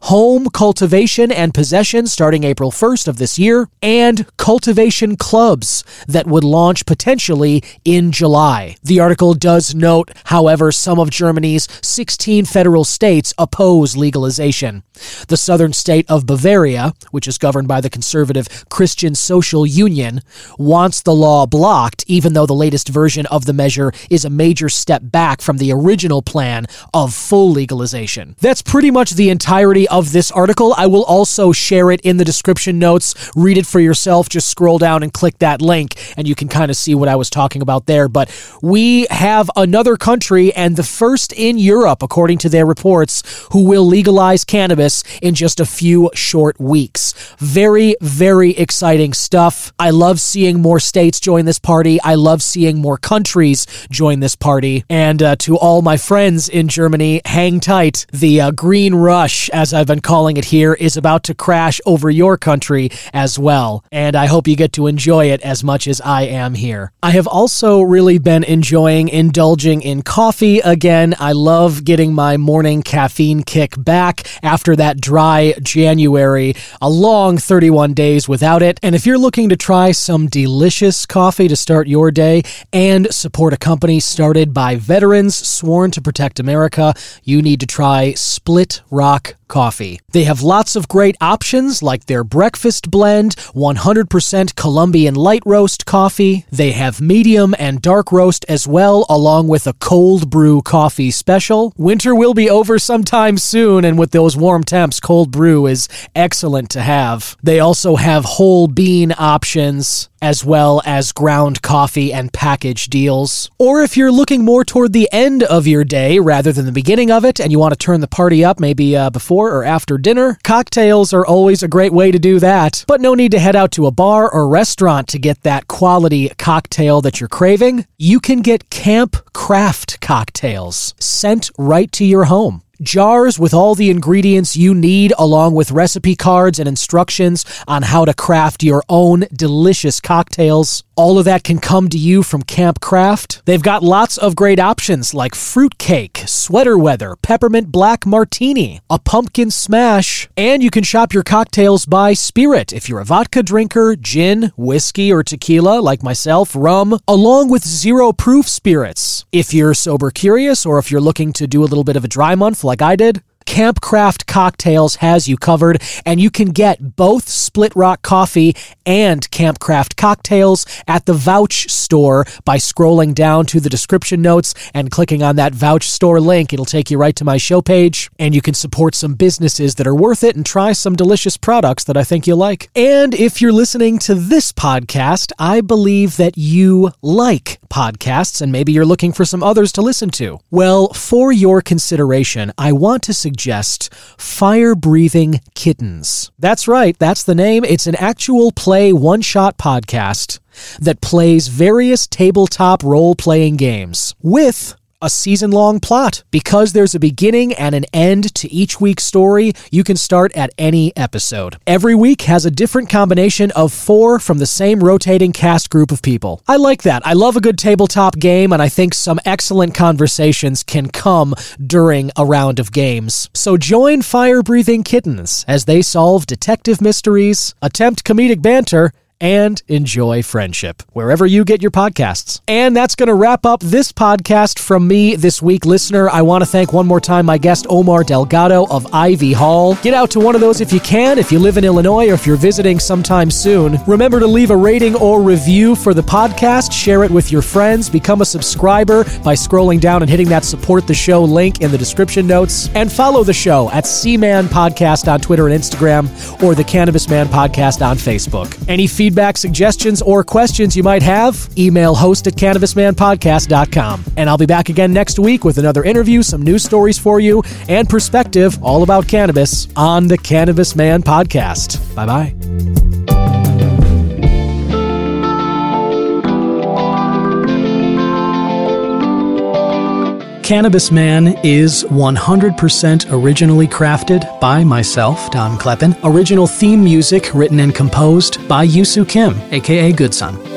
home cultivation and possession starting April 1st of this year, and cultivation clubs that would launch potentially in July. The article does note, however, some of Germany's 16 federal states oppose legalization. The southern state of Bavaria, which is governed by the conservative Christian Social Union, wants the law blocked, even though the latest version of the measure is a major step back from the original plan of full legalization. That's pretty much the entirety of this article. I will also share it in the description notes. Read it for yourself. Just scroll down and click that link, and you can kind of see what I was talking about there. But we have another country, and the first in Europe, according to their reports, who will legalize cannabis in just a few short weeks. Very, very exciting stuff. I love seeing more states join this party. I love seeing more countries join this party. And uh, to all my friends in Germany, hang tight. The uh, green rush, as I've been calling it here, is about to crash over your country as well. And I hope you get to enjoy it as much as I am here. I have also really been enjoying indulging in coffee again. I love getting my morning caffeine kick back after that dry January, a long 31 days without it. And if you're looking to try some delicious coffee to start your day and support a company started by veterans sworn to protect America, you need to try Split Rock coffee. They have lots of great options like their breakfast blend, 100% Colombian light roast coffee. They have medium and dark roast as well, along with a cold brew coffee special. Winter will be over sometime soon, and with those warm temps, cold brew is excellent to have. They also have whole bean options as well as ground coffee and package deals. Or if you're looking more toward the end of your day rather than the beginning of it and you want to turn the party up maybe uh, before or after dinner, cocktails are always a great way to do that. But no need to head out to a bar or restaurant to get that quality cocktail that you're craving. You can get Camp Craft cocktails sent right to your home jars with all the ingredients you need, along with recipe cards and instructions on how to craft your own delicious cocktails. All of that can come to you from Camp Craft. They've got lots of great options like fruitcake, sweater weather, peppermint black martini, a pumpkin smash, and you can shop your cocktails by spirit if you're a vodka drinker, gin, whiskey, or tequila like myself, rum, along with zero proof spirits. If you're sober curious or if you're looking to do a little bit of a dry month like I did, Campcraft Cocktails has you covered, and you can get both Split Rock Coffee and Campcraft Cocktails at the Vouch store by scrolling down to the description notes and clicking on that Vouch store link. It'll take you right to my show page, and you can support some businesses that are worth it and try some delicious products that I think you'll like. And if you're listening to this podcast, I believe that you like podcasts, and maybe you're looking for some others to listen to. Well, for your consideration, I want to suggest Fire Breathing Kittens. That's right, that's the name. It's an actual play one shot podcast that plays various tabletop role playing games with a season long plot. Because there's a beginning and an end to each week's story, you can start at any episode. Every week has a different combination of four from the same rotating cast group of people. I like that. I love a good tabletop game, and I think some excellent conversations can come during a round of games. So join Fire Breathing Kittens as they solve detective mysteries, attempt comedic banter, and enjoy friendship wherever you get your podcasts. And that's going to wrap up this podcast from me this week, listener. I want to thank one more time my guest, Omar Delgado of Ivy Hall. Get out to one of those if you can, if you live in Illinois or if you're visiting sometime soon. Remember to leave a rating or review for the podcast, share it with your friends, become a subscriber by scrolling down and hitting that support the show link in the description notes, and follow the show at C-Man Podcast on Twitter and Instagram or the Cannabis Man Podcast on Facebook. Any feedback feedback, suggestions, or questions you might have, email host at cannabismanpodcast.com. And I'll be back again next week with another interview, some news stories for you, and perspective all about cannabis on the Cannabis Man Podcast. Bye bye. Cannabis Man is 100% originally crafted by myself, Don Kleppen. Original theme music written and composed by Yusu Kim, aka Good Son.